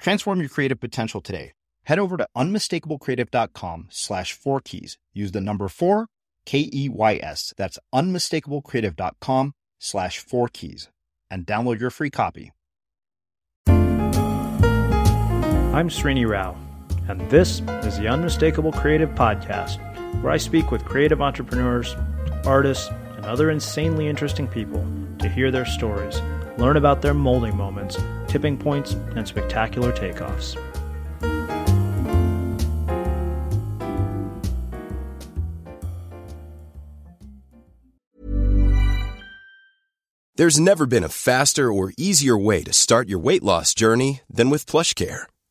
Transform your creative potential today. Head over to unmistakablecreative.com slash four keys. Use the number four, K E Y S. That's unmistakablecreative.com slash four keys and download your free copy. I'm Srini Rao, and this is the Unmistakable Creative Podcast, where I speak with creative entrepreneurs, artists, and other insanely interesting people to hear their stories learn about their molding moments, tipping points, and spectacular takeoffs. There's never been a faster or easier way to start your weight loss journey than with PlushCare.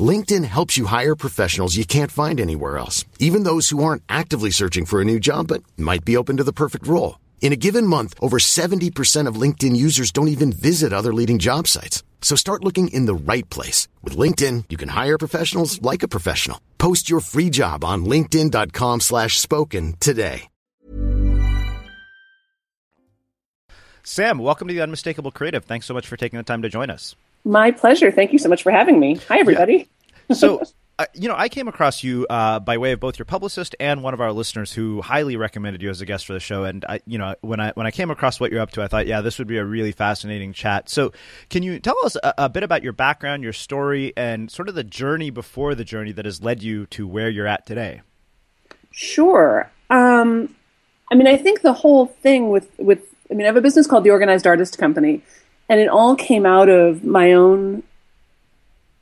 LinkedIn helps you hire professionals you can't find anywhere else, even those who aren't actively searching for a new job but might be open to the perfect role. In a given month, over 70% of LinkedIn users don't even visit other leading job sites. So start looking in the right place. With LinkedIn, you can hire professionals like a professional. Post your free job on linkedin.com slash spoken today. Sam, welcome to the Unmistakable Creative. Thanks so much for taking the time to join us. My pleasure. Thank you so much for having me. Hi, everybody. Yeah. So, uh, you know, I came across you uh, by way of both your publicist and one of our listeners who highly recommended you as a guest for the show. And I, you know, when I when I came across what you're up to, I thought, yeah, this would be a really fascinating chat. So, can you tell us a, a bit about your background, your story, and sort of the journey before the journey that has led you to where you're at today? Sure. Um, I mean, I think the whole thing with with I mean, I have a business called the Organized Artist Company, and it all came out of my own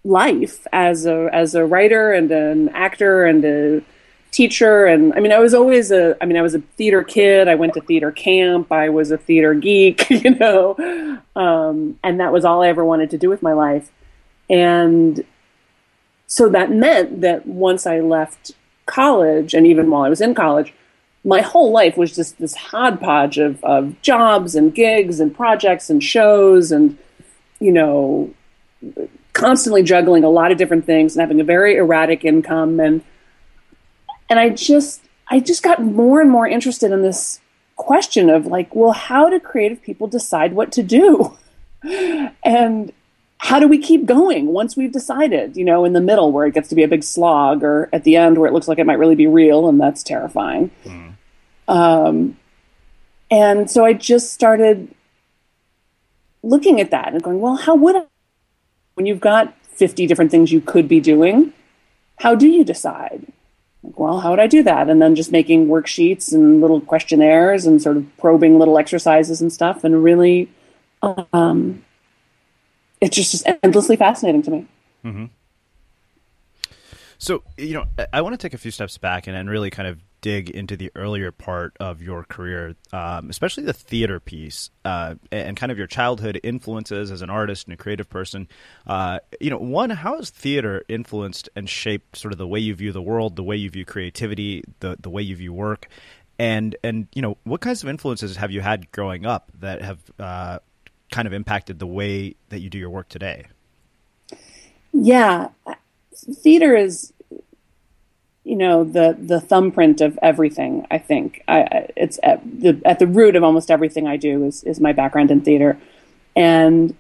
life as a as a writer and an actor and a teacher. And I mean I was always a I mean I was a theater kid. I went to theater camp. I was a theater geek you know? Um, and that was all I ever wanted to do with my life. And so that meant that once I left college and even while I was in college my whole life was just this hodgepodge of, of jobs and gigs and projects and shows and you know constantly juggling a lot of different things and having a very erratic income and and I just I just got more and more interested in this question of like, well, how do creative people decide what to do? And how do we keep going once we've decided, you know, in the middle where it gets to be a big slog or at the end where it looks like it might really be real and that's terrifying. Mm. Um, and so I just started looking at that and going, well, how would I, when you've got 50 different things you could be doing, how do you decide? Like, well, how would I do that? And then just making worksheets and little questionnaires and sort of probing little exercises and stuff. And really, um, it's just, just endlessly fascinating to me. Mm-hmm. So, you know, I want to take a few steps back and, and really kind of dig into the earlier part of your career, um, especially the theater piece uh, and kind of your childhood influences as an artist and a creative person. Uh, you know, one, how has theater influenced and shaped sort of the way you view the world, the way you view creativity, the the way you view work, and and you know, what kinds of influences have you had growing up that have uh, kind of impacted the way that you do your work today? Yeah, theater is you know the the thumbprint of everything. I think I, it's at the at the root of almost everything I do is is my background in theater, and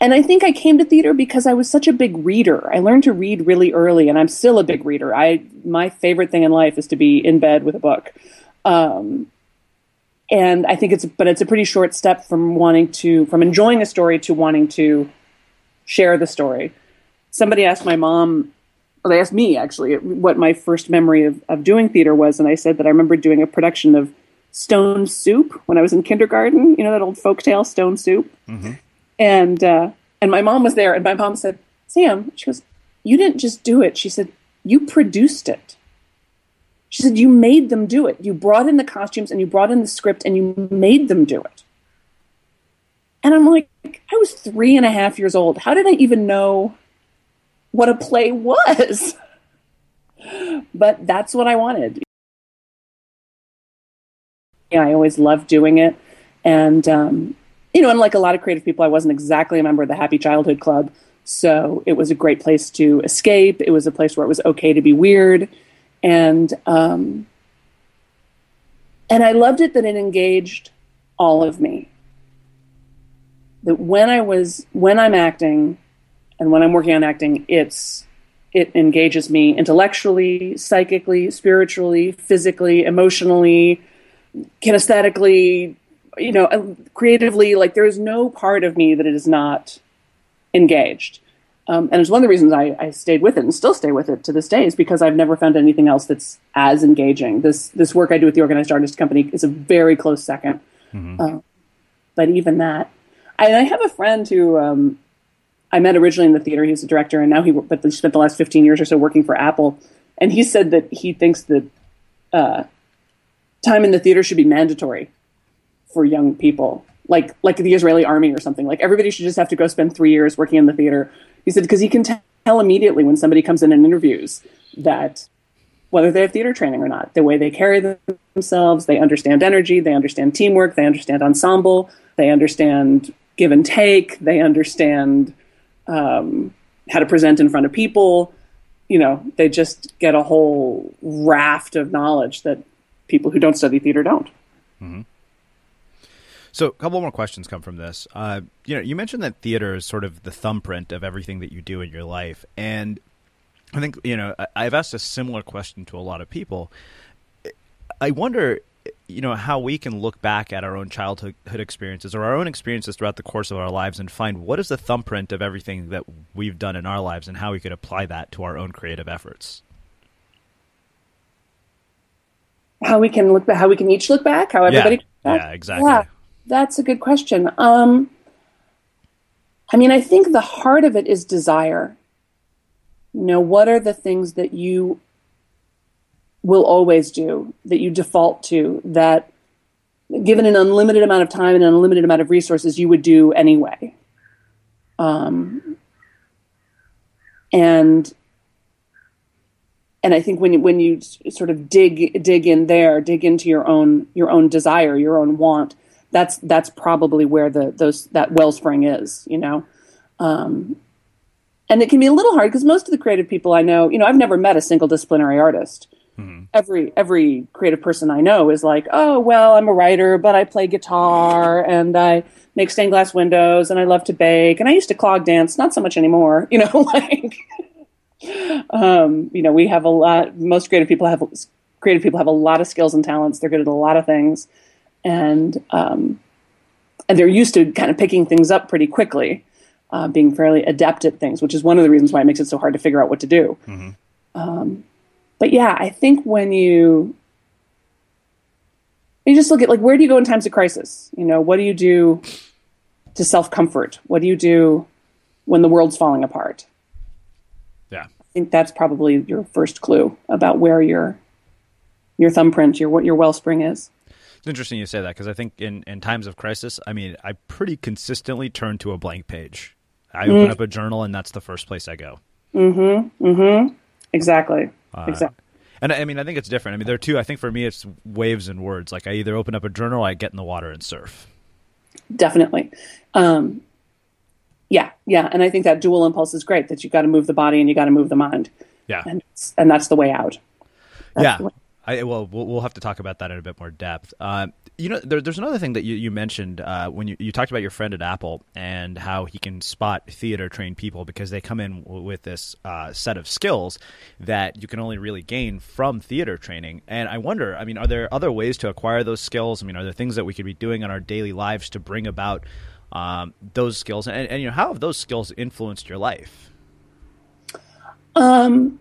and I think I came to theater because I was such a big reader. I learned to read really early, and I'm still a big reader. I my favorite thing in life is to be in bed with a book, um, and I think it's but it's a pretty short step from wanting to from enjoying a story to wanting to share the story. Somebody asked my mom well, they asked me actually what my first memory of, of doing theater was, and I said that I remember doing a production of Stone Soup when I was in kindergarten. You know that old folk tale, Stone Soup, mm-hmm. and uh, and my mom was there, and my mom said, "Sam," she goes, "You didn't just do it." She said, "You produced it." She said, "You made them do it. You brought in the costumes, and you brought in the script, and you made them do it." And I'm like, I was three and a half years old. How did I even know what a play was. but that's what I wanted. Yeah, I always loved doing it. And, um, you know, unlike a lot of creative people, I wasn't exactly a member of the Happy Childhood Club. So it was a great place to escape. It was a place where it was okay to be weird. And, um, and I loved it that it engaged all of me. That when I was, when I'm acting, and when I'm working on acting, it's it engages me intellectually, psychically, spiritually, physically, emotionally, kinesthetically, you know, uh, creatively. Like there is no part of me that it is not engaged. Um, and it's one of the reasons I, I, stayed with it and still stay with it to this day is because I've never found anything else that's as engaging. This this work I do with the Organized Artist Company is a very close 2nd mm-hmm. uh, but even that, I, I, have a friend who um, I met originally in the theater. He was a director, and now he but he spent the last fifteen years or so working for Apple. And he said that he thinks that uh, time in the theater should be mandatory for young people, like like the Israeli army or something. Like everybody should just have to go spend three years working in the theater. He said because he can tell immediately when somebody comes in and interviews that whether they have theater training or not, the way they carry themselves, they understand energy, they understand teamwork, they understand ensemble, they understand give and take, they understand um, how to present in front of people. You know, they just get a whole raft of knowledge that people who don't study theater don't. Mm-hmm. So, a couple more questions come from this. Uh, you know, you mentioned that theater is sort of the thumbprint of everything that you do in your life, and I think you know I've asked a similar question to a lot of people. I wonder you know how we can look back at our own childhood experiences or our own experiences throughout the course of our lives and find what is the thumbprint of everything that we've done in our lives and how we could apply that to our own creative efforts. How we can look back how we can each look back how everybody yeah, yeah exactly. Yeah that's a good question. Um I mean, I think the heart of it is desire. You know, what are the things that you will always do, that you default to, that given an unlimited amount of time and an unlimited amount of resources, you would do anyway? Um, and and I think when you, when you sort of dig dig in there, dig into your own your own desire, your own want, that's that's probably where the those that wellspring is, you know. Um, and it can be a little hard because most of the creative people I know, you know, I've never met a single disciplinary artist. Mm-hmm. Every every creative person I know is like, oh well, I'm a writer, but I play guitar and I make stained glass windows and I love to bake and I used to clog dance, not so much anymore, you know, like um, you know, we have a lot. Most creative people have creative people have a lot of skills and talents. They're good at a lot of things, and um, and they're used to kind of picking things up pretty quickly, uh, being fairly adept at things, which is one of the reasons why it makes it so hard to figure out what to do. Mm-hmm. Um, but yeah, I think when you you just look at like where do you go in times of crisis? You know, what do you do to self comfort? What do you do when the world's falling apart? Yeah, I think that's probably your first clue about where your your thumbprint, your what your wellspring is. It's interesting you say that because I think in, in times of crisis, I mean, I pretty consistently turn to a blank page. I mm. open up a journal, and that's the first place I go. Mm-hmm. Mm-hmm. Exactly. Uh, exactly. And I mean, I think it's different. I mean, there are two. I think for me, it's waves and words. Like I either open up a journal, or I get in the water and surf. Definitely. Um, yeah, yeah, and I think that dual impulse is great. That you got to move the body and you got to move the mind. Yeah, and and that's the way out. That's yeah. Way. I, well, we'll have to talk about that in a bit more depth. Uh, you know, there, there's another thing that you, you mentioned uh, when you, you talked about your friend at Apple and how he can spot theater trained people because they come in w- with this uh, set of skills that you can only really gain from theater training. And I wonder, I mean, are there other ways to acquire those skills? I mean, are there things that we could be doing in our daily lives to bring about um, those skills, and, and, you know how have those skills influenced your life? Um,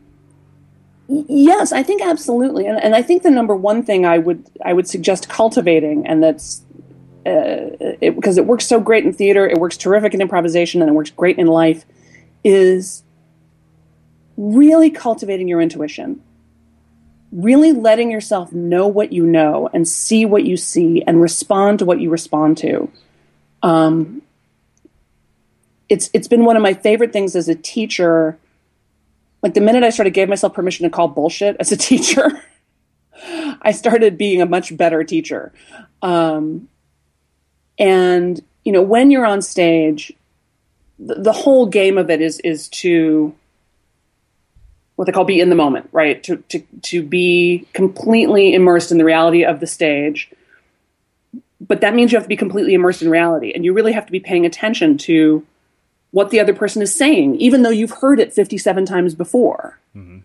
yes, I think absolutely, and, and I think the number one thing I would I would suggest cultivating, and that's uh, it, because it works so great in theater, it works terrific in improvisation, and it works great in life, is really cultivating your intuition really letting yourself know what you know and see what you see and respond to what you respond to um, it's it's been one of my favorite things as a teacher. Like the minute I sort of gave myself permission to call bullshit as a teacher, I started being a much better teacher. Um, and you know, when you're on stage, the, the whole game of it is is to what they call be in the moment, right? To to to be completely immersed in the reality of the stage but that means you have to be completely immersed in reality and you really have to be paying attention to what the other person is saying even though you've heard it 57 times before mm-hmm.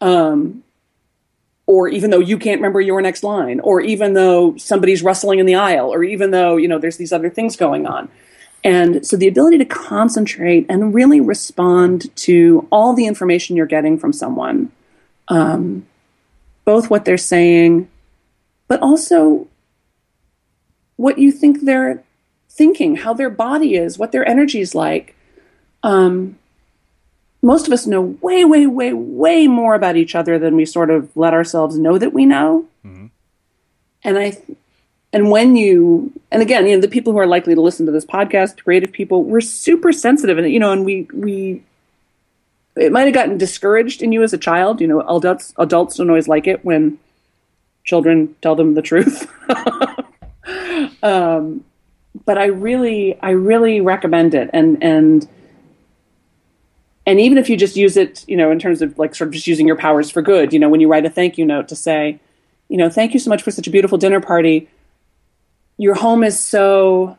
um, or even though you can't remember your next line or even though somebody's rustling in the aisle or even though you know there's these other things going on and so the ability to concentrate and really respond to all the information you're getting from someone um, both what they're saying but also what you think they're thinking, how their body is, what their energy is like. Um, most of us know way, way, way, way more about each other than we sort of let ourselves know that we know. Mm-hmm. And I, and when you, and again, you know, the people who are likely to listen to this podcast, creative people, we're super sensitive, and you know, and we we, it might have gotten discouraged in you as a child. You know, adults adults don't always like it when children tell them the truth. um, but I really, I really recommend it. And and and even if you just use it, you know, in terms of like sort of just using your powers for good, you know, when you write a thank you note to say, you know, thank you so much for such a beautiful dinner party. Your home is so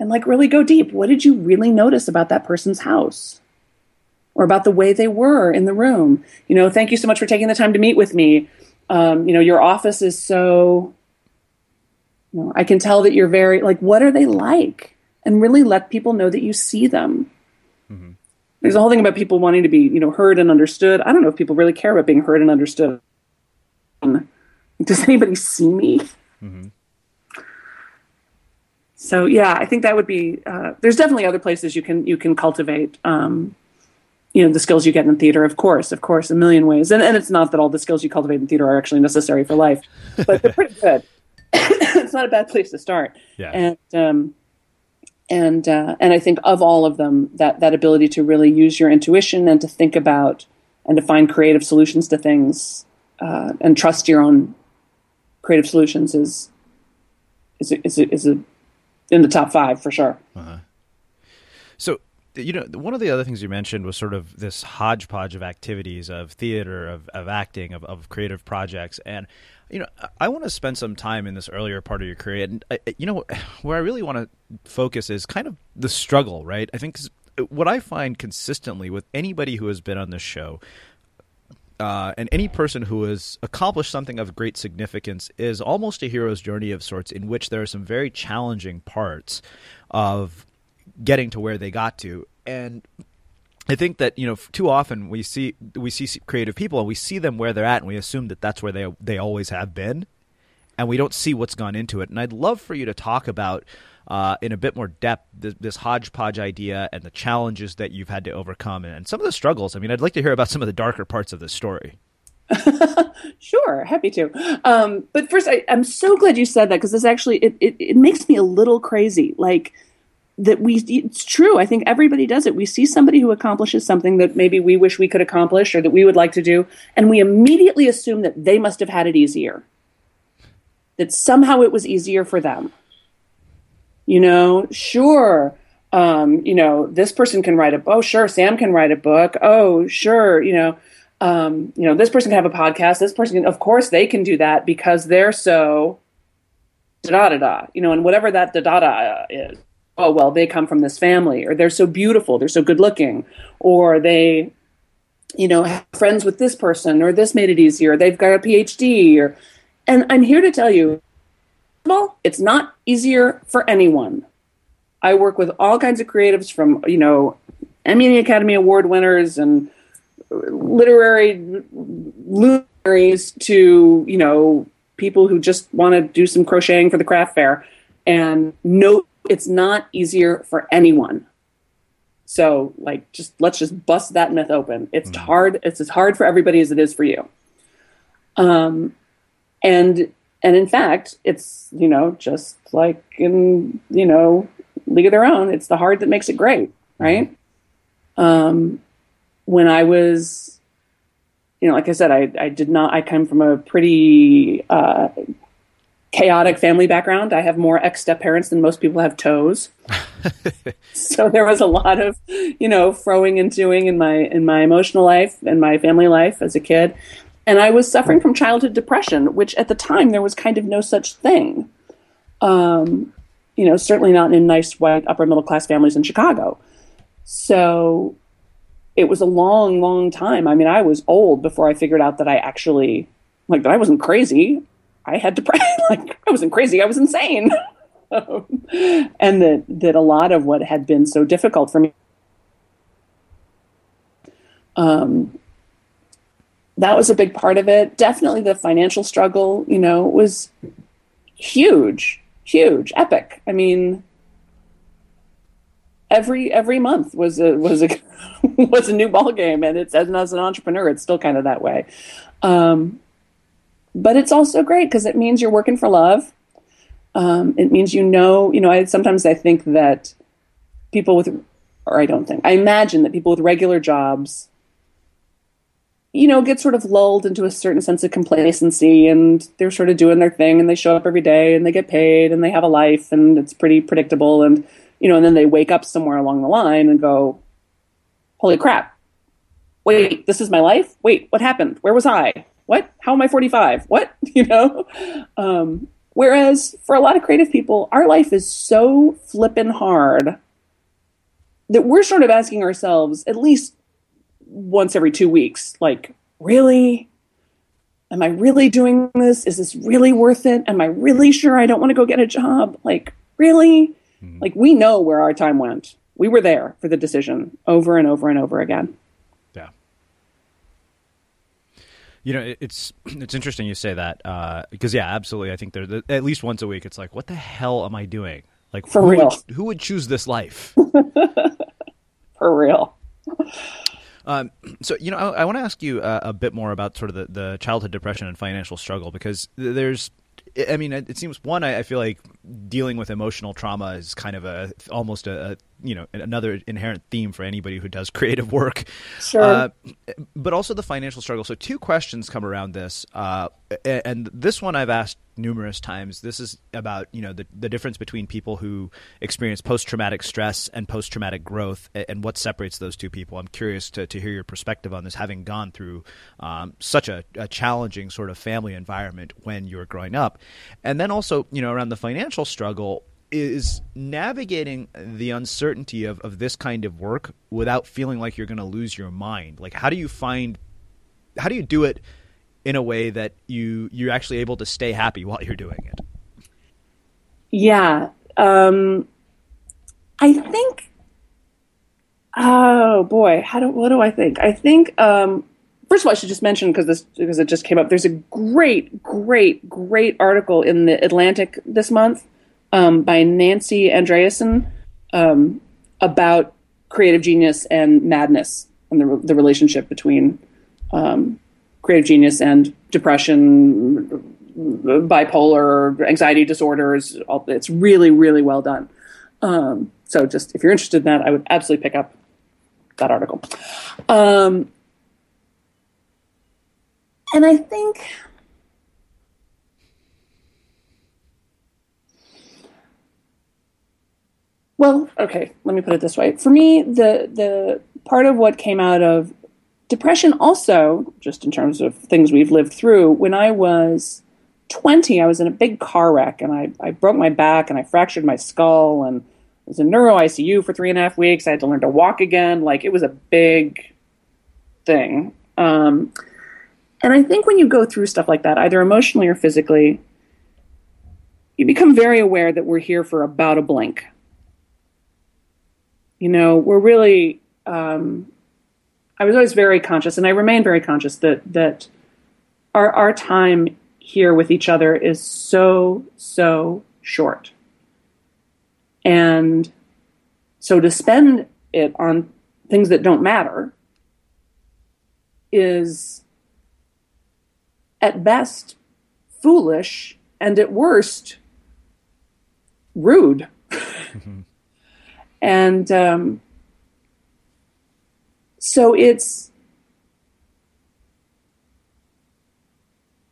and like really go deep. What did you really notice about that person's house? Or about the way they were in the room? You know, thank you so much for taking the time to meet with me. Um, you know, your office is so you know, I can tell that you're very like, what are they like? And really let people know that you see them. Mm-hmm. There's a whole thing about people wanting to be, you know, heard and understood. I don't know if people really care about being heard and understood. Does anybody see me? Mm-hmm. so yeah, I think that would be. Uh, there's definitely other places you can you can cultivate. Um, you know the skills you get in theater, of course, of course, a million ways. And and it's not that all the skills you cultivate in theater are actually necessary for life, but they're pretty good. it's not a bad place to start. Yeah. And um, and uh, and I think of all of them, that that ability to really use your intuition and to think about and to find creative solutions to things uh, and trust your own creative solutions is is is a, is a, in the top five for sure. So, you know, one of the other things you mentioned was sort of this hodgepodge of activities of theater, of, of acting, of, of creative projects. And, you know, I want to spend some time in this earlier part of your career. And, uh, you know, where I really want to focus is kind of the struggle, right? I think what I find consistently with anybody who has been on this show, uh, and any person who has accomplished something of great significance is almost a hero's journey of sorts, in which there are some very challenging parts of getting to where they got to. And I think that you know too often we see we see creative people and we see them where they're at, and we assume that that's where they they always have been, and we don't see what's gone into it. And I'd love for you to talk about. Uh, in a bit more depth, this, this hodgepodge idea and the challenges that you've had to overcome, and, and some of the struggles. I mean, I'd like to hear about some of the darker parts of this story. Sure, happy to. Um, but first, I, I'm so glad you said that because this actually it, it, it makes me a little crazy. Like that we it's true. I think everybody does it. We see somebody who accomplishes something that maybe we wish we could accomplish or that we would like to do, and we immediately assume that they must have had it easier. That somehow it was easier for them. You know, sure. Um, you know, this person can write a oh sure, Sam can write a book. Oh, sure, you know, um, you know, this person can have a podcast. This person can, of course, they can do that because they're so da da da. You know, and whatever that da da da is. Oh well, they come from this family, or they're so beautiful, they're so good looking, or they, you know, have friends with this person, or this made it easier. They've got a PhD, or, and I'm here to tell you, well, it's not easier for anyone. I work with all kinds of creatives from, you know, Emmy Academy Award winners and literary luminaries to, you know, people who just want to do some crocheting for the craft fair. And no, it's not easier for anyone. So, like, just let's just bust that myth open. It's hard. It's as hard for everybody as it is for you. Um, and and in fact, it's you know just like in you know League of Their Own. It's the hard that makes it great, right? Um, when I was, you know, like I said, I I did not. I come from a pretty uh, chaotic family background. I have more ex step parents than most people have toes. so there was a lot of, you know, throwing and doing in my in my emotional life and my family life as a kid. And I was suffering from childhood depression, which at the time there was kind of no such thing. Um, you know, certainly not in nice white upper middle class families in Chicago. So it was a long, long time. I mean, I was old before I figured out that I actually like that I wasn't crazy. I had depression. like I wasn't crazy. I was insane. and that that a lot of what had been so difficult for me um, that was a big part of it. Definitely the financial struggle, you know, was huge, huge, epic. I mean, every every month was a was a was a new ball game, and it's and as an entrepreneur, it's still kind of that way. Um, but it's also great because it means you're working for love. Um, it means you know, you know. I sometimes I think that people with, or I don't think, I imagine that people with regular jobs you know, get sort of lulled into a certain sense of complacency and they're sort of doing their thing and they show up every day and they get paid and they have a life and it's pretty predictable and you know, and then they wake up somewhere along the line and go, Holy crap. Wait, this is my life? Wait, what happened? Where was I? What? How am I 45? What? You know? Um, whereas for a lot of creative people, our life is so flippin' hard that we're sort of asking ourselves, at least once every two weeks. Like, really? Am I really doing this? Is this really worth it? Am I really sure I don't want to go get a job? Like, really? Mm-hmm. Like, we know where our time went. We were there for the decision over and over and over again. Yeah. You know, it's it's interesting you say that uh, because yeah, absolutely. I think there at least once a week, it's like, what the hell am I doing? Like For who real. Would, who would choose this life? For real. Um, so you know, I, I want to ask you uh, a bit more about sort of the, the childhood depression and financial struggle because there's, I mean, it, it seems one, I, I feel like dealing with emotional trauma is kind of a almost a you know another inherent theme for anybody who does creative work. Sure. Uh, but also the financial struggle. So two questions come around this, uh, and this one I've asked numerous times. This is about you know the the difference between people who experience post traumatic stress and post traumatic growth, and what separates those two people. I'm curious to to hear your perspective on this, having gone through um, such a, a challenging sort of family environment when you were growing up, and then also you know around the financial struggle is navigating the uncertainty of, of this kind of work without feeling like you're going to lose your mind like how do you find how do you do it in a way that you you're actually able to stay happy while you're doing it Yeah. Um, I think. Oh boy, how do what do I think? I think um, first of all, I should just mention because this because it just came up. There's a great, great, great article in the Atlantic this month um, by Nancy Andreasen um, about creative genius and madness and the the relationship between um, creative genius and depression, bipolar, anxiety disorders. All, it's really, really well done. Um, so, just if you're interested in that, I would absolutely pick up that article. Um, and I think. Well, okay, let me put it this way. For me, the the part of what came out of depression also, just in terms of things we've lived through, when I was 20, I was in a big car wreck and I, I broke my back and I fractured my skull and I was in neuro ICU for three and a half weeks. I had to learn to walk again. Like it was a big thing. Um, and I think when you go through stuff like that, either emotionally or physically, you become very aware that we're here for about a blink. You know, we're really, um, I was always very conscious, and I remain very conscious that that our our time here with each other is so so short, and so to spend it on things that don't matter is at best foolish and at worst rude. And um, so it's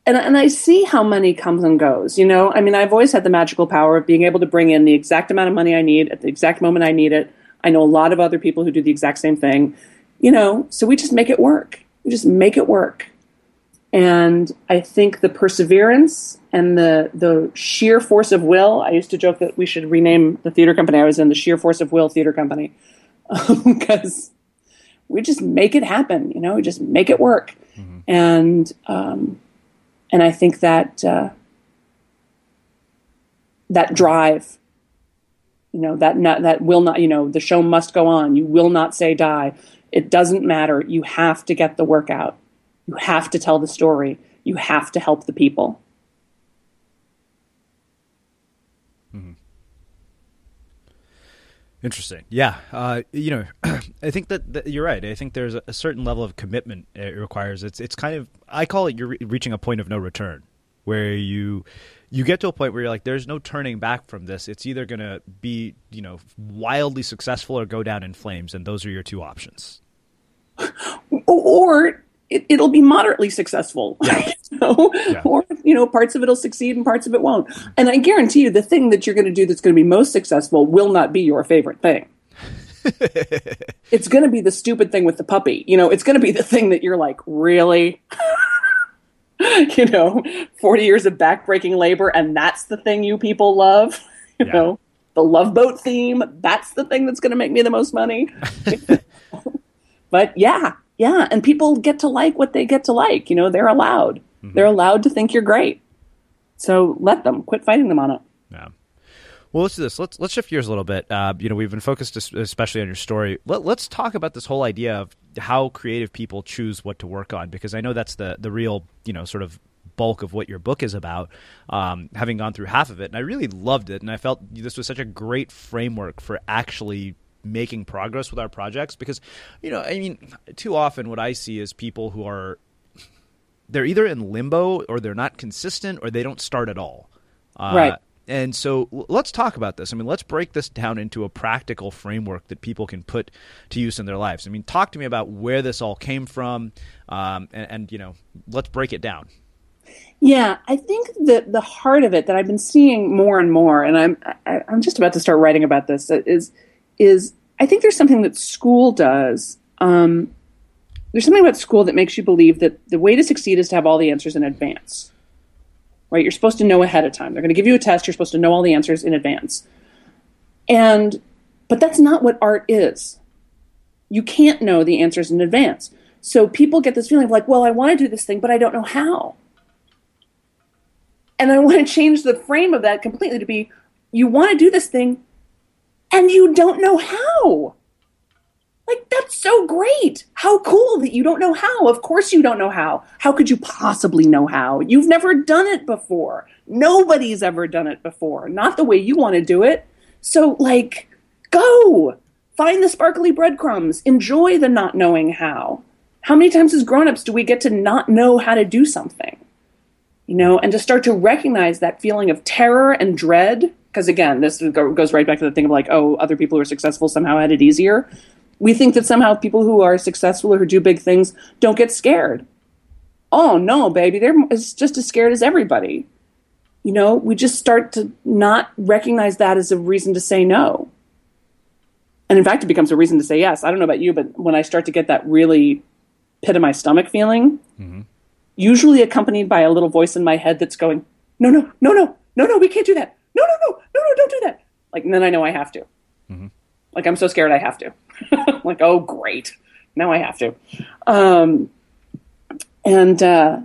and, and I see how money comes and goes. You know, I mean, I've always had the magical power of being able to bring in the exact amount of money I need at the exact moment I need it. I know a lot of other people who do the exact same thing. You know, so we just make it work. We just make it work. And I think the perseverance and the the sheer force of will. I used to joke that we should rename the theater company I was in the Sheer Force of Will Theater Company because we just make it happen. You know, we just make it work. And um, and I think that uh, that drive, you know, that not, that will not, you know, the show must go on. You will not say die. It doesn't matter. You have to get the work out. You have to tell the story. You have to help the people. Interesting. Yeah. Uh, you know, I think that, that you're right. I think there's a, a certain level of commitment it requires. It's it's kind of I call it you're re- reaching a point of no return, where you you get to a point where you're like, there's no turning back from this. It's either going to be you know wildly successful or go down in flames, and those are your two options. Or it, it'll be moderately successful. you know? Yeah. Or, you know, parts of it'll succeed and parts of it won't. And I guarantee you, the thing that you're going to do that's going to be most successful will not be your favorite thing. it's going to be the stupid thing with the puppy. You know, it's going to be the thing that you're like, really? you know, 40 years of backbreaking labor, and that's the thing you people love. You Yeah. know, the love boat theme, that's the thing that's going to make me the most money. but yeah, yeah. And people get to like what they get to like. You know, they're allowed. They're allowed to think you're great. So let them quit fighting them on it. Yeah. Well, let's do this. Let's let's shift gears a little bit. Uh, you know, we've been focused especially on your story. Let, let's talk about this whole idea of how creative people choose what to work on, because I know that's the the real you know sort of bulk of what your book is about, um, having gone through half of it, and I really loved it, and I felt this was such a great framework for actually making progress with our projects because you know i mean too often what i see is people who are they're either in limbo or they're not consistent or they don't start at all. Uh, right. and so let's talk about this. I mean let's break this down into a practical framework that people can put to use in their lives. I mean talk to me about where this all came from um, and, and you know let's break it down. Yeah, I think that the heart of it that I've been seeing more and more, and I'm I, am i am just about to start writing about this, is is I think there's something that school does. Um, there's something about school that makes you believe that the way to succeed is to have all the answers in advance. Right? You're supposed to know ahead of time. They're going to give you a test. You're supposed to know all the answers in advance. And, but that's not what art is. You can't know the answers in advance. So people get this feeling of like, well, I want to do this thing, but I don't know how. And I want to change the frame of that completely to be, you want to do this thing, and you don't know how. Like, that's so great. How cool that you don't know how. Of course, you don't know how. How could you possibly know how? You've never done it before. Nobody's ever done it before. Not the way you want to do it. So, like, go find the sparkly breadcrumbs. Enjoy the not knowing how. How many times as grown-ups do we get to not know how to do something? You know, and to start to recognize that feeling of terror and dread because again, this goes right back to the thing of like, oh, other people who are successful somehow had it easier. We think that somehow people who are successful or who do big things don't get scared. Oh no, baby, they're just as scared as everybody. You know, we just start to not recognize that as a reason to say no. And in fact, it becomes a reason to say yes. I don't know about you, but when I start to get that really pit of my stomach feeling, mm-hmm. usually accompanied by a little voice in my head that's going, no, no, no, no, no, no, we can't do that no, no, no, no, no, don't do that. Like, and then I know I have to. Mm-hmm. Like, I'm so scared I have to. like, oh, great. Now I have to. Um, and, uh,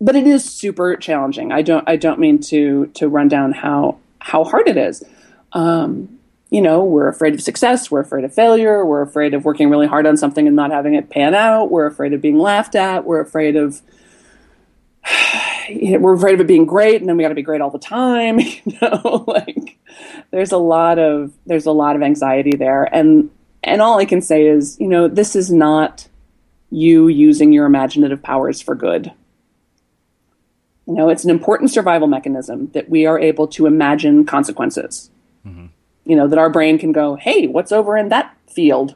but it is super challenging. I don't, I don't mean to, to run down how, how hard it is. Um, you know, we're afraid of success, we're afraid of failure, we're afraid of working really hard on something and not having it pan out, we're afraid of being laughed at, we're afraid of we're afraid of it being great and then we got to be great all the time you know like there's a lot of there's a lot of anxiety there. And and all i can say is you know this is not you using your imaginative powers for good. You know it's an important survival mechanism that we are able to imagine consequences. Mm-hmm. you know that our brain can go hey what's over in that field?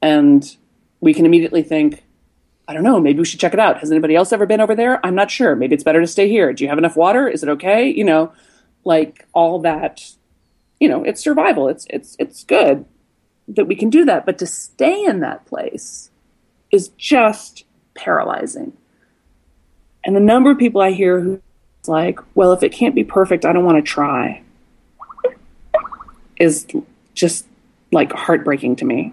And we can immediately think I don't know, maybe we should check it out. Has anybody else ever been over there? I'm not sure. Maybe it's better to stay here. Do you have enough water? Is it okay? You know, like all that, you know, it's survival. It's it's it's good that we can do that, but to stay in that place is just paralyzing. And the number of people I hear who's like, well, if it can't be perfect, I don't want to try is just like heartbreaking to me.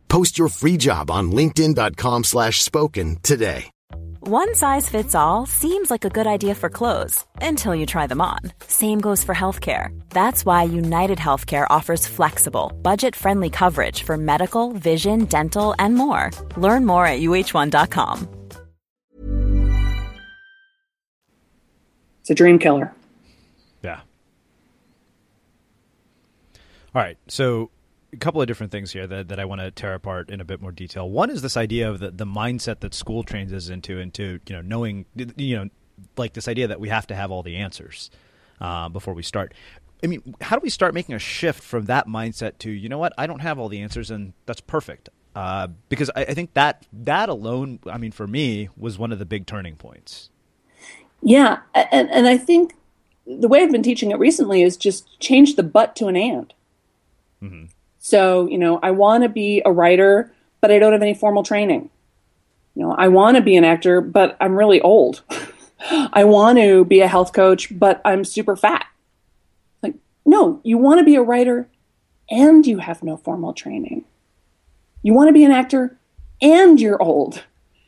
Post your free job on linkedin.com slash spoken today. One size fits all seems like a good idea for clothes until you try them on. Same goes for healthcare. That's why United Healthcare offers flexible, budget-friendly coverage for medical, vision, dental, and more. Learn more at uhone.com. It's a dream killer. Yeah. All right. So a couple of different things here that, that I want to tear apart in a bit more detail. One is this idea of the, the mindset that school trains us into, into you know knowing you know like this idea that we have to have all the answers uh, before we start. I mean, how do we start making a shift from that mindset to you know what I don't have all the answers and that's perfect uh, because I, I think that that alone, I mean, for me was one of the big turning points. Yeah, and and I think the way I've been teaching it recently is just change the but to an and. Mm-hmm. So, you know, I want to be a writer, but I don't have any formal training. You know, I want to be an actor, but I'm really old. I want to be a health coach, but I'm super fat. Like, no, you want to be a writer and you have no formal training. You want to be an actor and you're old.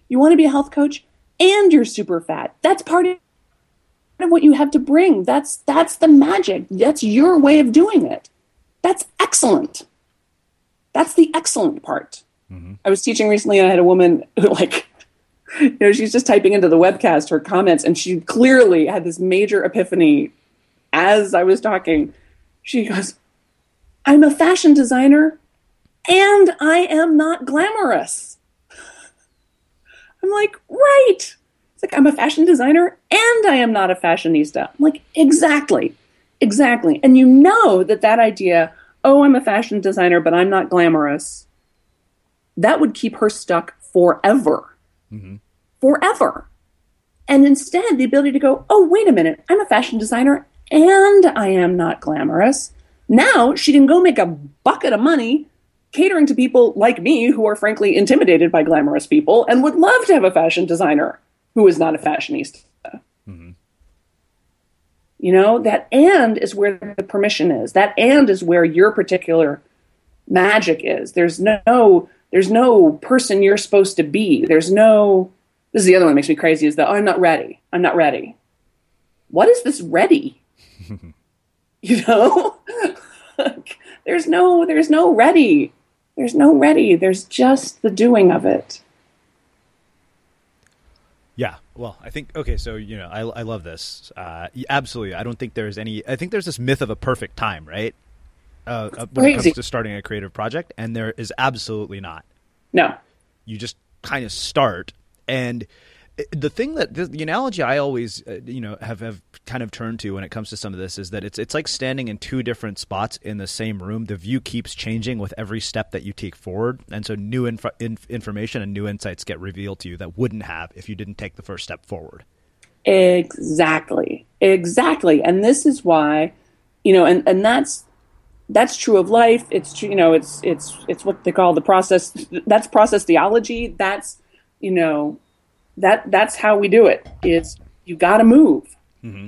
You want to be a health coach and you're super fat. That's part of what you have to bring. That's that's the magic. That's your way of doing it. That's excellent. That's the excellent part. Mm-hmm. I was teaching recently and I had a woman who like you know, she's just typing into the webcast her comments and she clearly had this major epiphany as I was talking. She goes, I'm a fashion designer and I am not glamorous. I'm like, right. It's like, I'm a fashion designer and I am not a fashionista. I'm like, exactly. Exactly. And you know that that idea, oh, I'm a fashion designer, but I'm not glamorous, that would keep her stuck forever. Mm-hmm. Forever. And instead, the ability to go, oh, wait a minute, I'm a fashion designer and I am not glamorous. Now she can go make a bucket of money catering to people like me who are frankly intimidated by glamorous people and would love to have a fashion designer who is not a fashionista. Mm-hmm. You know, that and is where the permission is. That and is where your particular magic is. There's no there's no person you're supposed to be. There's no this is the other one that makes me crazy is that oh, I'm not ready. I'm not ready. What is this ready? you know? there's no there's no ready. There's no ready. There's just the doing of it. Yeah, well, I think okay. So you know, I, I love this. Uh, absolutely, I don't think there's any. I think there's this myth of a perfect time, right? Uh, uh when it comes to starting a creative project, and there is absolutely not. No, you just kind of start, and the thing that the, analogy I always uh, you know have have kind of turned to when it comes to some of this is that it's it's like standing in two different spots in the same room. The view keeps changing with every step that you take forward, and so new inf- inf- information and new insights get revealed to you that wouldn't have if you didn't take the first step forward. Exactly, exactly, and this is why you know, and and that's that's true of life. It's you know, it's it's it's what they call the process. That's process theology. That's you know that that's how we do it. it. Is you got to move. Mm-hmm.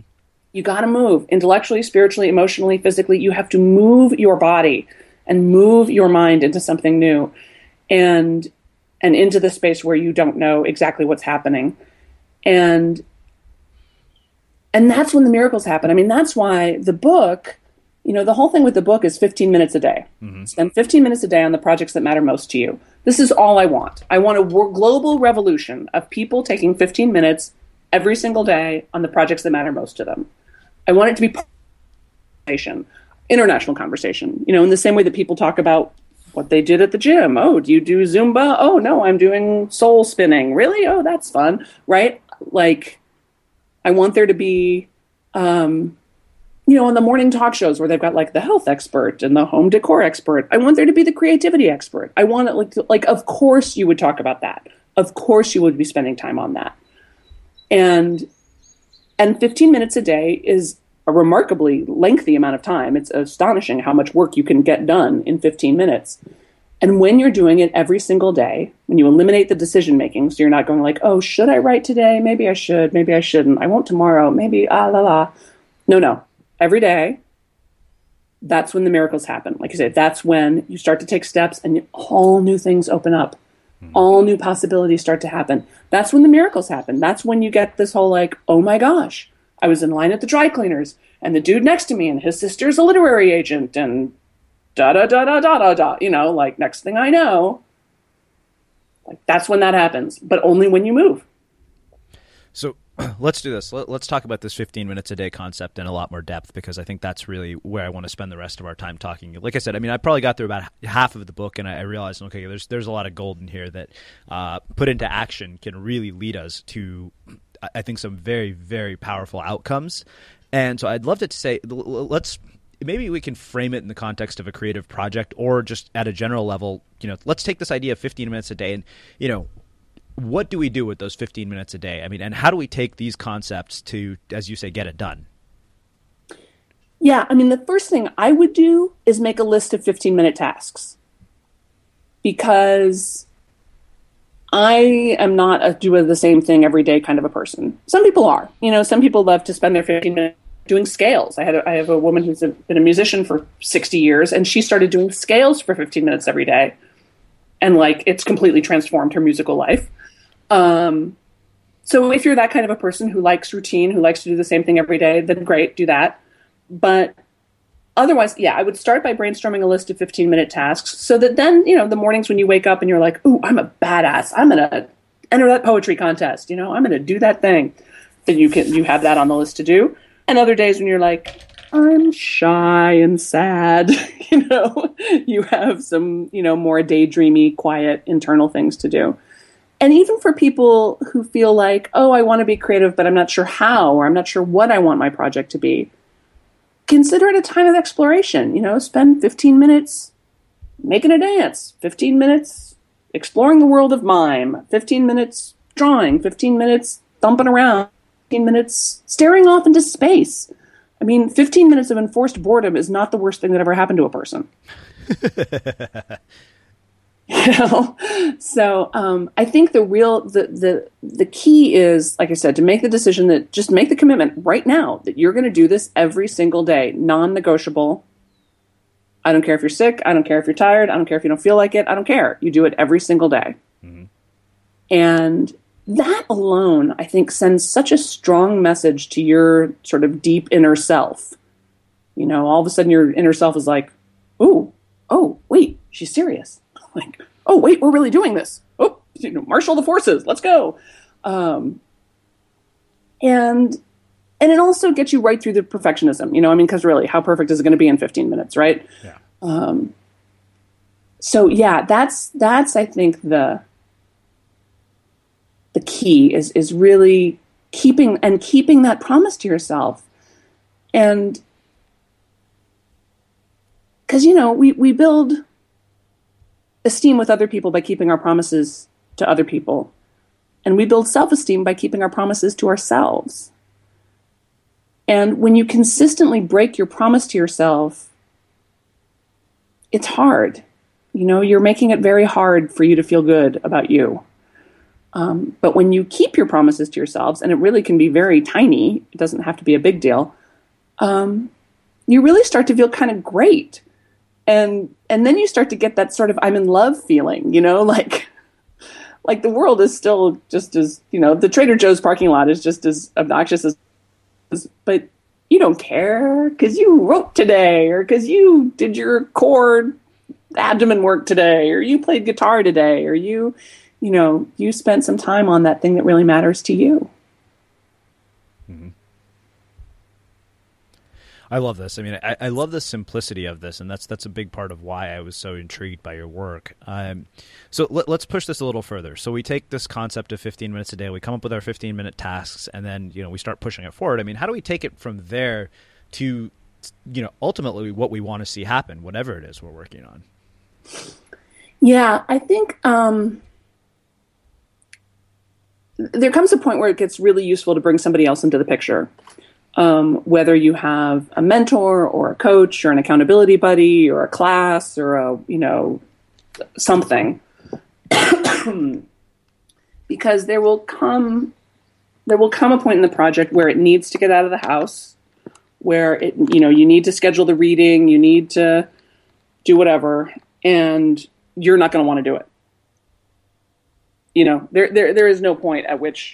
You got to move intellectually, spiritually, emotionally, physically. You have to move your body and move your mind into something new, and and into the space where you don't know exactly what's happening, and and that's when the miracles happen. I mean, that's why the book. You know, the whole thing with the book is 15 minutes a day. Mm-hmm. Spend 15 minutes a day on the projects that matter most to you This is all I want. I want a global revolution of people taking 15 minutes every single day on the projects that matter most to them. I want it to be conversation, international conversation. You know, in the same way that people talk about what they did at the gym. Oh, do you do Zumba? Oh, no, I'm doing soul spinning. Really? Oh, that's fun, right? Like, I want there to be, um, you know, on the morning talk shows where they've got like the health expert and the home decor expert. I want there to be the creativity expert. I want it like, to, like, of course you would talk about that. Of course you would be spending time on that. And and 15 minutes a day is a remarkably lengthy amount of time. It's astonishing how much work you can get done in 15 minutes. And when you're doing it every single day, when you eliminate the decision making, so you're not going like, oh, should I write today? Maybe I should. Maybe I shouldn't. I won't tomorrow. Maybe ah la la. No, no. Every day, that's when the miracles happen. Like you said, that's when you start to take steps and all new things open up. Mm-hmm. All new possibilities start to happen. That's when the miracles happen. That's when you get this whole like, oh my gosh, I was in line at the dry cleaners, and the dude next to me and his sister's a literary agent, and da da da da da da da. You know, like next thing I know, like that's when that happens, but only when you move. So let's do this. Let, us talk about this 15 minutes a day concept in a lot more depth because I think that's really where I want to spend the rest of our time talking. Like I said, I mean, I probably got through about half of the book, and I, I realized, okay, there's there's a lot of gold in here that uh, put into action can really lead us to I think, some very, very powerful outcomes. And so I'd love to say, let's maybe we can frame it in the context of a creative project or just at a general level. You know, let's take this idea of 15 minutes a day and, you know, what do we do with those 15 minutes a day? I mean, and how do we take these concepts to, as you say, get it done? Yeah, I mean, the first thing I would do is make a list of 15 minute tasks because I am not a do the same thing every day kind of a person. Some people are. You know, some people love to spend their 15 minutes doing scales. I had a, I have a woman who's a, been a musician for 60 years, and she started doing scales for 15 minutes every day, and like it's completely transformed her musical life. Um, so if you're that kind of a person who likes routine, who likes to do the same thing every day, then great, do that. But otherwise, yeah, I would start by brainstorming a list of 15 minute tasks so that then, you know, the mornings when you wake up and you're like, ooh, I'm a badass. I'm going to enter that poetry contest. You know, I'm going to do that thing. Then you can, you have that on the list to do. And other days when you're like, I'm shy and sad, you know, you have some, you know, more daydreamy, quiet internal things to do. And even for people who feel like, oh, I want to be creative, but I'm not sure how, or I'm not sure what I want my project to be, consider it a time of exploration. You know, spend 15 minutes making a dance, 15 minutes exploring the world of mime, 15 minutes drawing, 15 minutes thumping around, 15 minutes staring off into space. I mean, 15 minutes of enforced boredom is not the worst thing that ever happened to a person. you know so um, i think the real the, the the key is like i said to make the decision that just make the commitment right now that you're going to do this every single day non-negotiable. I don't care if you're sick i don't care if you're tired i don't care if you don't feel like it i don't care. You do it every single day. Mm-hmm. and that alone i think sends such a strong message to your sort of deep inner self. You know all of a sudden your inner self is like oh oh wait she's serious like, oh wait, we're really doing this. Oh, you know, marshal the forces. Let's go. Um, and and it also gets you right through the perfectionism. You know, I mean, because really, how perfect is it going to be in 15 minutes, right? Yeah. Um, so yeah, that's that's I think the the key is is really keeping and keeping that promise to yourself, and because you know we we build esteem with other people by keeping our promises to other people. And we build self esteem by keeping our promises to ourselves. And when you consistently break your promise to yourself, it's hard. You know, you're making it very hard for you to feel good about you. Um, but when you keep your promises to yourselves, and it really can be very tiny, it doesn't have to be a big deal, um, you really start to feel kind of great and and then you start to get that sort of i'm in love feeling you know like like the world is still just as you know the trader joe's parking lot is just as obnoxious as but you don't care because you wrote today or because you did your chord abdomen work today or you played guitar today or you you know you spent some time on that thing that really matters to you mm-hmm. I love this. I mean, I, I, love the simplicity of this, and that's that's a big part of why I was so intrigued by your work. Um, so let, us push this a little further. So we take this concept of 15 minutes a day, we come up with our 15 minute tasks, and then you know we start pushing it forward. I mean, how do we take it from there to you know ultimately what we want to see happen, whatever it is we're working on? Yeah, I think um, there comes a point where it gets really useful to bring somebody else into the picture. Um, whether you have a mentor or a coach or an accountability buddy or a class or a you know something because there will come there will come a point in the project where it needs to get out of the house where it you know you need to schedule the reading you need to do whatever and you're not going to want to do it. You know, there, there, there is no point at which,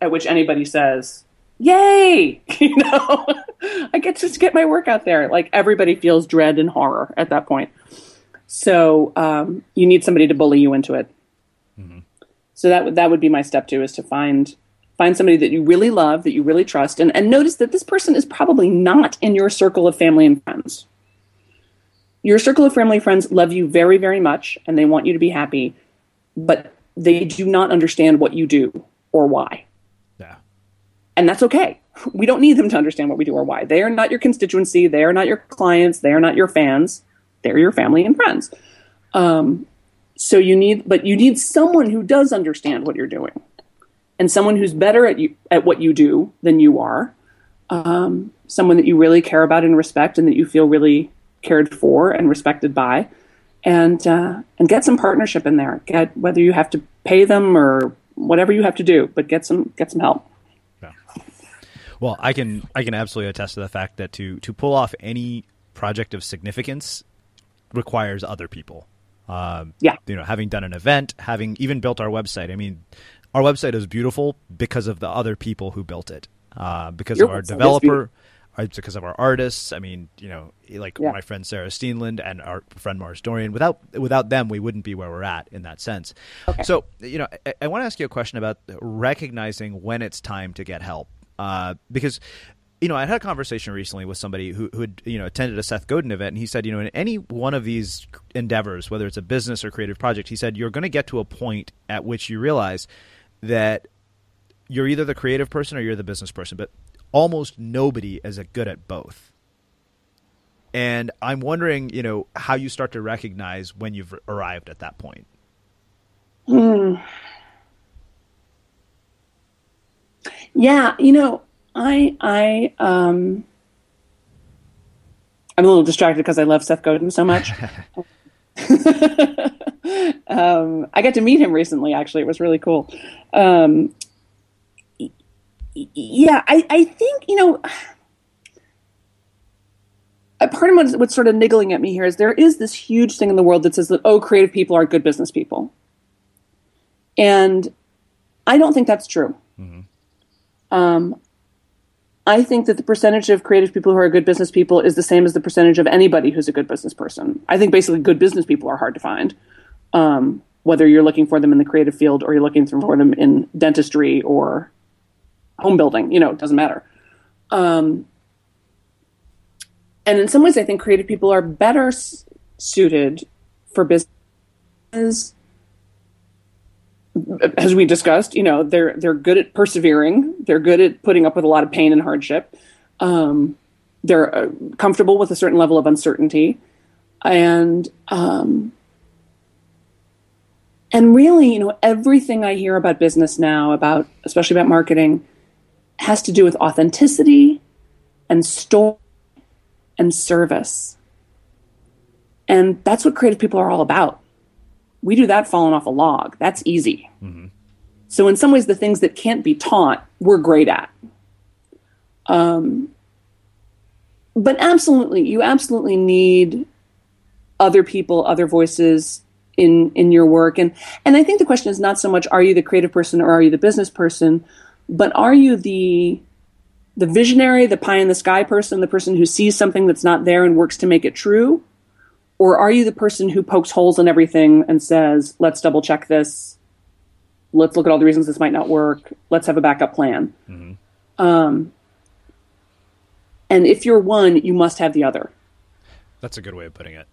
at which anybody says, "Yay!" You know, I get to get my work out there. Like everybody feels dread and horror at that point. So um, you need somebody to bully you into it. Mm-hmm. So that that would be my step two: is to find find somebody that you really love, that you really trust, and and notice that this person is probably not in your circle of family and friends your circle of family friends love you very, very much and they want you to be happy, but they do not understand what you do or why. And that's okay. We don't need them to understand what we do or why. They are not your constituency. They are not your clients. They are not your fans. They're your family and friends. Um, so you need, but you need someone who does understand what you're doing, and someone who's better at you at what you do than you are. Um, someone that you really care about and respect, and that you feel really cared for and respected by, and uh, and get some partnership in there. Get whether you have to pay them or whatever you have to do, but get some get some help. Well, I can I can absolutely attest to the fact that to to pull off any project of significance requires other people. Um, yeah. You know, having done an event, having even built our website. I mean, our website is beautiful because of the other people who built it. Uh, because Your of our developer, because of our artists. I mean, you know, like yeah. my friend Sarah Steenland and our friend Mars Dorian. Without without them, we wouldn't be where we're at in that sense. Okay. So, you know, I, I, want to ask you a question about recognizing when it's time to get help, uh, because. You know, I had a conversation recently with somebody who, who had, you know, attended a Seth Godin event, and he said, you know, in any one of these endeavors, whether it's a business or creative project, he said, you're going to get to a point at which you realize that you're either the creative person or you're the business person, but almost nobody is good at both. And I'm wondering, you know, how you start to recognize when you've arrived at that point. Hmm. Yeah, you know, I I um I'm a little distracted because I love Seth Godin so much. um, I got to meet him recently. Actually, it was really cool. Um, yeah, I, I think, you know, a part of what's, what's sort of niggling at me here is there is this huge thing in the world that says that, oh, creative people are good business people. And I don't think that's true. Mm-hmm. Um, I think that the percentage of creative people who are good business people is the same as the percentage of anybody who's a good business person. I think basically good business people are hard to find, um, whether you're looking for them in the creative field or you're looking for them in dentistry or home building, you know, it doesn't matter. Um, and in some ways, I think creative people are better s- suited for business. As we discussed, you know, they're they're good at persevering. They're good at putting up with a lot of pain and hardship. Um, they're uh, comfortable with a certain level of uncertainty, and um, and really, you know, everything I hear about business now, about especially about marketing, has to do with authenticity and story and service. And that's what creative people are all about. We do that falling off a log. That's easy. Mm-hmm. So, in some ways, the things that can't be taught, we're great at. Um, but absolutely, you absolutely need other people, other voices in in your work. And and I think the question is not so much are you the creative person or are you the business person, but are you the the visionary, the pie in the sky person, the person who sees something that's not there and works to make it true? Or are you the person who pokes holes in everything and says, let's double check this? Let's look at all the reasons this might not work. Let's have a backup plan. Mm-hmm. Um, and if you're one, you must have the other. That's a good way of putting it.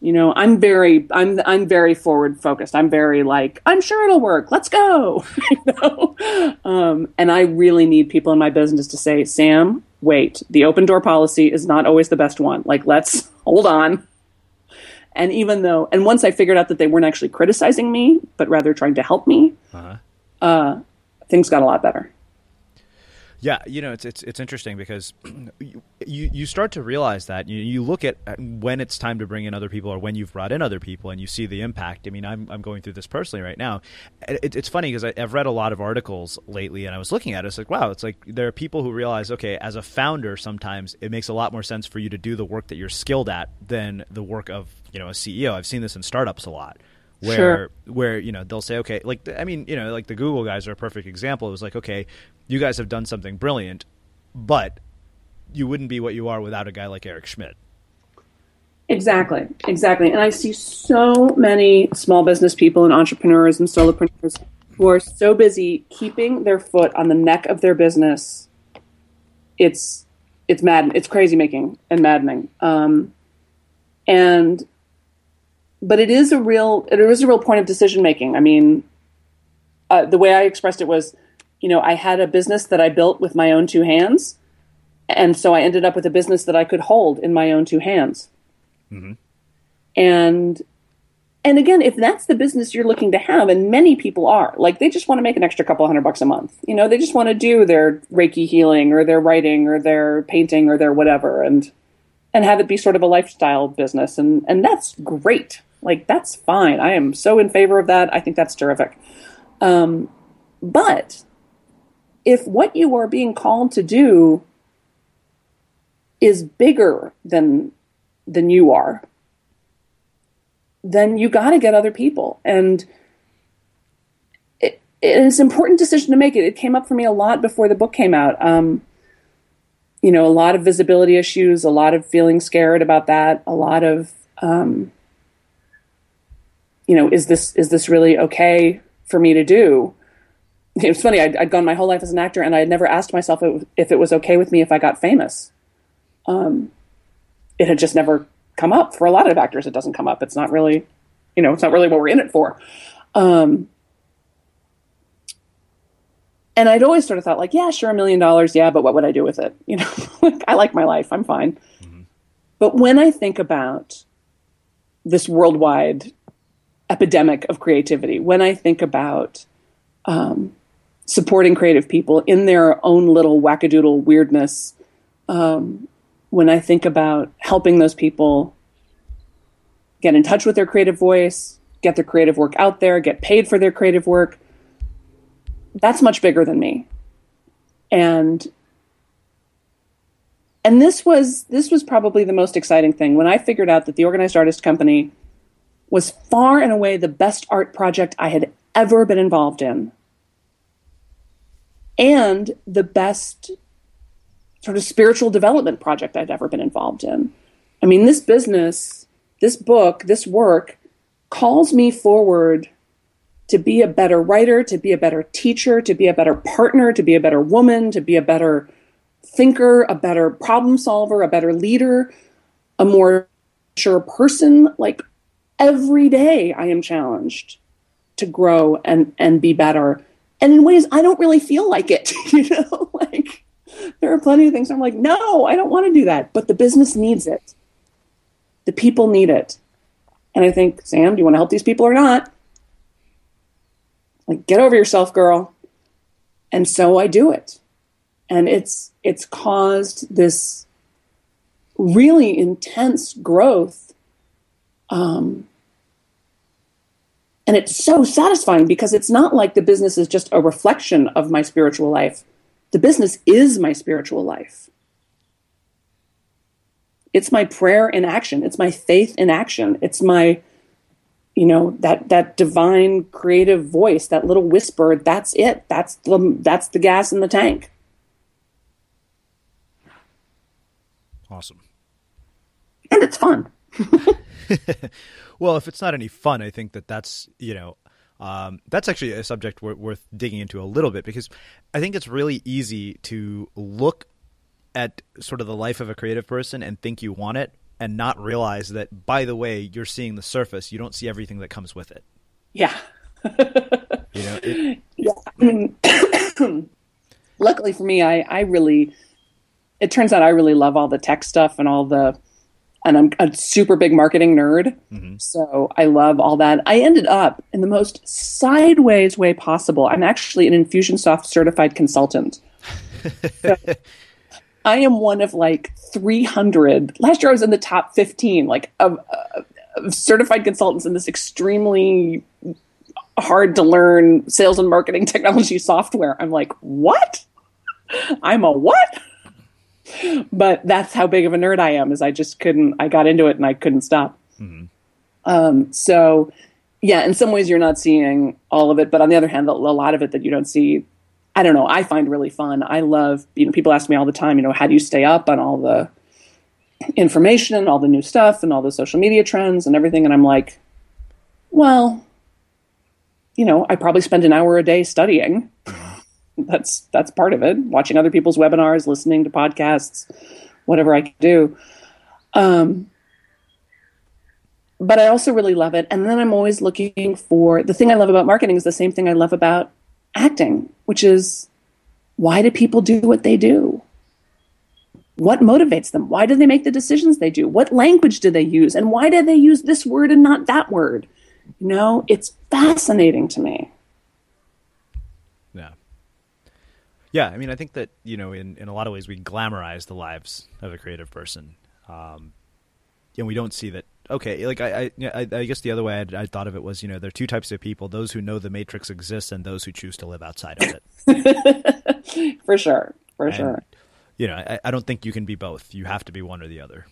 You know, I'm very, I'm, I'm very forward focused. I'm very like, I'm sure it'll work. Let's go. you know? um, and I really need people in my business to say, Sam, wait, the open door policy is not always the best one. Like, let's hold on. And even though, and once I figured out that they weren't actually criticizing me, but rather trying to help me, uh-huh. uh, things got a lot better. Yeah, you know, it's it's it's interesting because you you start to realize that you you look at when it's time to bring in other people or when you've brought in other people and you see the impact. I mean, I'm I'm going through this personally right now. It, it's funny because I've read a lot of articles lately, and I was looking at it. It's like, wow, it's like there are people who realize, okay, as a founder, sometimes it makes a lot more sense for you to do the work that you're skilled at than the work of you know a CEO. I've seen this in startups a lot where sure. where you know they'll say okay like i mean you know like the google guys are a perfect example it was like okay you guys have done something brilliant but you wouldn't be what you are without a guy like eric schmidt. Exactly exactly. And i see so many small business people and entrepreneurs and solopreneurs who are so busy keeping their foot on the neck of their business. It's it's mad it's crazy making and maddening. Um, and but it is a real it is a real point of decision making. I mean, uh, the way I expressed it was, you know, I had a business that I built with my own two hands, and so I ended up with a business that I could hold in my own two hands. Mm-hmm. And and again, if that's the business you're looking to have, and many people are, like they just want to make an extra couple hundred bucks a month. You know, they just want to do their Reiki healing or their writing or their painting or their whatever, and and have it be sort of a lifestyle business, and and that's great. Like that's fine. I am so in favor of that. I think that's terrific. Um, but if what you are being called to do is bigger than than you are, then you got to get other people. And it, it's an important decision to make. It. It came up for me a lot before the book came out. Um, you know, a lot of visibility issues, a lot of feeling scared about that, a lot of um, you know, is this is this really okay for me to do? It was funny. I'd, I'd gone my whole life as an actor, and I had never asked myself if it was okay with me if I got famous. Um, it had just never come up for a lot of actors. It doesn't come up. It's not really, you know, it's not really what we're in it for. Um, and I'd always sort of thought, like, yeah, sure, a million dollars, yeah, but what would I do with it? You know, I like my life, I'm fine. Mm-hmm. But when I think about this worldwide epidemic of creativity. When I think about um, supporting creative people in their own little wackadoodle weirdness, um, when I think about helping those people get in touch with their creative voice, get their creative work out there, get paid for their creative work, that's much bigger than me. And and this was this was probably the most exciting thing when I figured out that the organized artist company was far and away the best art project I had ever been involved in. And the best sort of spiritual development project I've ever been involved in. I mean, this business, this book, this work calls me forward to be a better writer, to be a better teacher, to be a better partner, to be a better woman, to be a better thinker, a better problem solver, a better leader, a more sure person. Like every day I am challenged to grow and and be better. And in ways I don't really feel like it, you know, like there are plenty of things I'm like, no, I don't want to do that, but the business needs it. The people need it. And I think, Sam, do you want to help these people or not? Like get over yourself, girl. And so I do it. And it's it's caused this really intense growth um, and it's so satisfying because it's not like the business is just a reflection of my spiritual life. The business is my spiritual life. It's my prayer in action. It's my faith in action. It's my, you know, that that divine creative voice, that little whisper. That's it. That's the that's the gas in the tank. Awesome. And it's fun. well, if it's not any fun, I think that that's you know um, that's actually a subject worth digging into a little bit because I think it's really easy to look at sort of the life of a creative person and think you want it and not realize that by the way you're seeing the surface. You don't see everything that comes with it. Yeah. You know it, yeah. Luckily for me i i really it turns out i really love all the tech stuff and all the and i'm a super big marketing nerd mm-hmm. so i love all that i ended up in the most sideways way possible i'm actually an infusionsoft certified consultant so, I am one of like 300. Last year I was in the top 15, like of, of certified consultants in this extremely hard to learn sales and marketing technology software. I'm like, what? I'm a what? But that's how big of a nerd I am. Is I just couldn't. I got into it and I couldn't stop. Mm-hmm. Um, so, yeah, in some ways you're not seeing all of it, but on the other hand, a lot of it that you don't see I don't know, I find really fun. I love, you know, people ask me all the time, you know, how do you stay up on all the information and all the new stuff and all the social media trends and everything? And I'm like, well, you know, I probably spend an hour a day studying. That's that's part of it. Watching other people's webinars, listening to podcasts, whatever I can do. Um, but I also really love it. And then I'm always looking for the thing I love about marketing is the same thing I love about acting, which is why do people do what they do? What motivates them? Why do they make the decisions they do? What language do they use? And why do they use this word and not that word? You know, it's fascinating to me. Yeah. Yeah, I mean, I think that, you know, in, in a lot of ways we glamorize the lives of a creative person. Um, and we don't see that okay, like I, I, I guess the other way I'd, I thought of it was, you know, there are two types of people: those who know the matrix exists and those who choose to live outside of it. for sure, for and, sure. You know, I, I don't think you can be both. You have to be one or the other.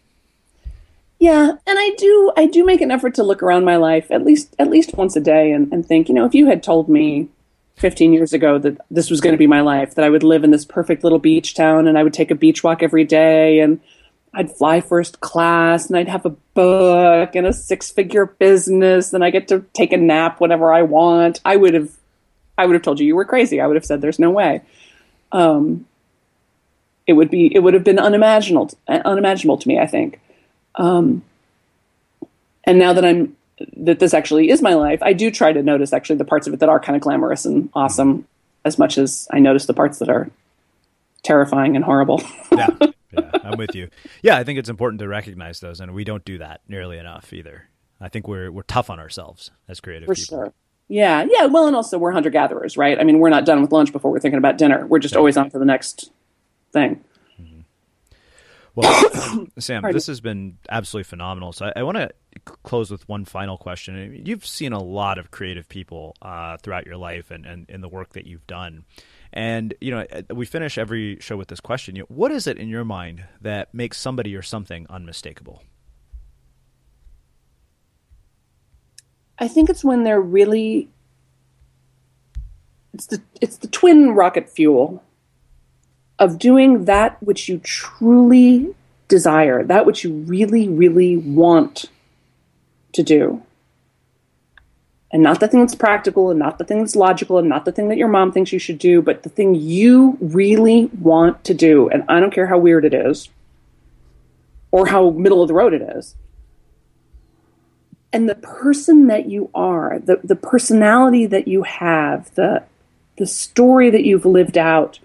Yeah, and I do. I do make an effort to look around my life at least at least once a day and, and think, you know, if you had told me 15 years ago that this was going to be my life, that I would live in this perfect little beach town and I would take a beach walk every day and I'd fly first class and I'd have a book and a six figure business and I get to take a nap whenever I want. I would have I would have told you you were crazy. I would have said there's no way. Um, it would be it would have been unimaginable unimaginable to me, I think. Um, and now that I'm that this actually is my life, I do try to notice actually the parts of it that are kind of glamorous and awesome as much as I notice the parts that are terrifying and horrible. yeah yeah, I'm with you. Yeah, I think it's important to recognize those, and we don't do that nearly enough either. I think we're we're tough on ourselves as creative For people. Sure. Yeah, yeah. Well, and also we're hunter gatherers, right? I mean, we're not done with lunch before we're thinking about dinner. We're just always on to the next thing. Well, Sam, this has been absolutely phenomenal. So I, I want to close with one final question. You've seen a lot of creative people uh, throughout your life and, and in the work that you've done. And you know, uh, we finish every show with this question: you know, What is it in your mind that makes somebody or something unmistakable? I think it's when they're really it's the it's the twin rocket fuel of doing that which you truly desire, that which you really, really want to do and not the thing that's practical and not the thing that's logical and not the thing that your mom thinks you should do, but the thing you really want to do. And I don't care how weird it is or how middle of the road it is. And the person that you are, the, the personality that you have, the, the story that you've lived out,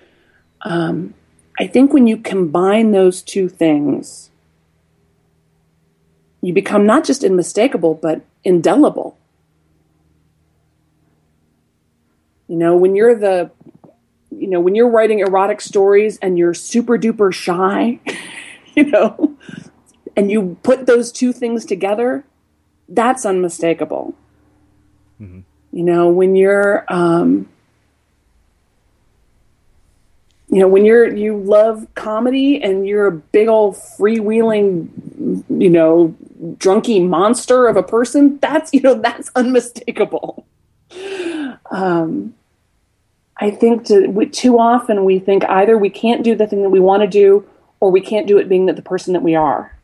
um, I think when you combine those two things, you become not just unmistakable, but indelible You know, when you're the, you know, when you're writing erotic stories and you're super duper shy, you know, and you put those two things together, that's unmistakable. Mm-hmm. You know, when you're, um, you know, when you're you love comedy and you're a big old freewheeling, you know, drunky monster of a person, that's you know that's unmistakable. Um, I think to, we, too often we think either we can't do the thing that we want to do or we can't do it being that the person that we are.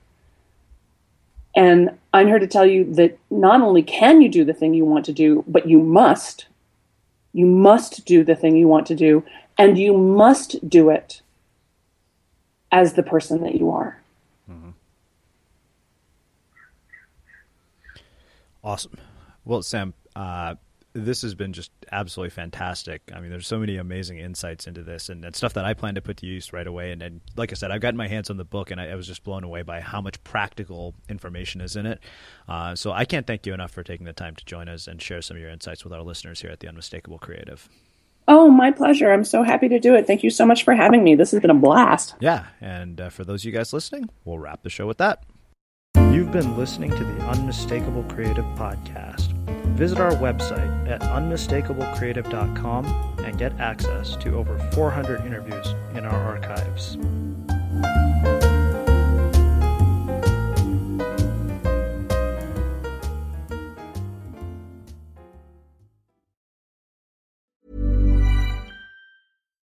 And I'm here to tell you that not only can you do the thing you want to do, but you must. You must do the thing you want to do, and you must do it as the person that you are. Mm-hmm. Awesome. Well, Sam, uh, this has been just absolutely fantastic. I mean, there's so many amazing insights into this and, and stuff that I plan to put to use right away. And, and like I said, I've gotten my hands on the book and I, I was just blown away by how much practical information is in it. Uh, so I can't thank you enough for taking the time to join us and share some of your insights with our listeners here at the Unmistakable Creative. Oh, my pleasure. I'm so happy to do it. Thank you so much for having me. This has been a blast. Yeah. And uh, for those of you guys listening, we'll wrap the show with that. You've been listening to the Unmistakable Creative Podcast. Visit our website at unmistakablecreative.com and get access to over 400 interviews in our archives.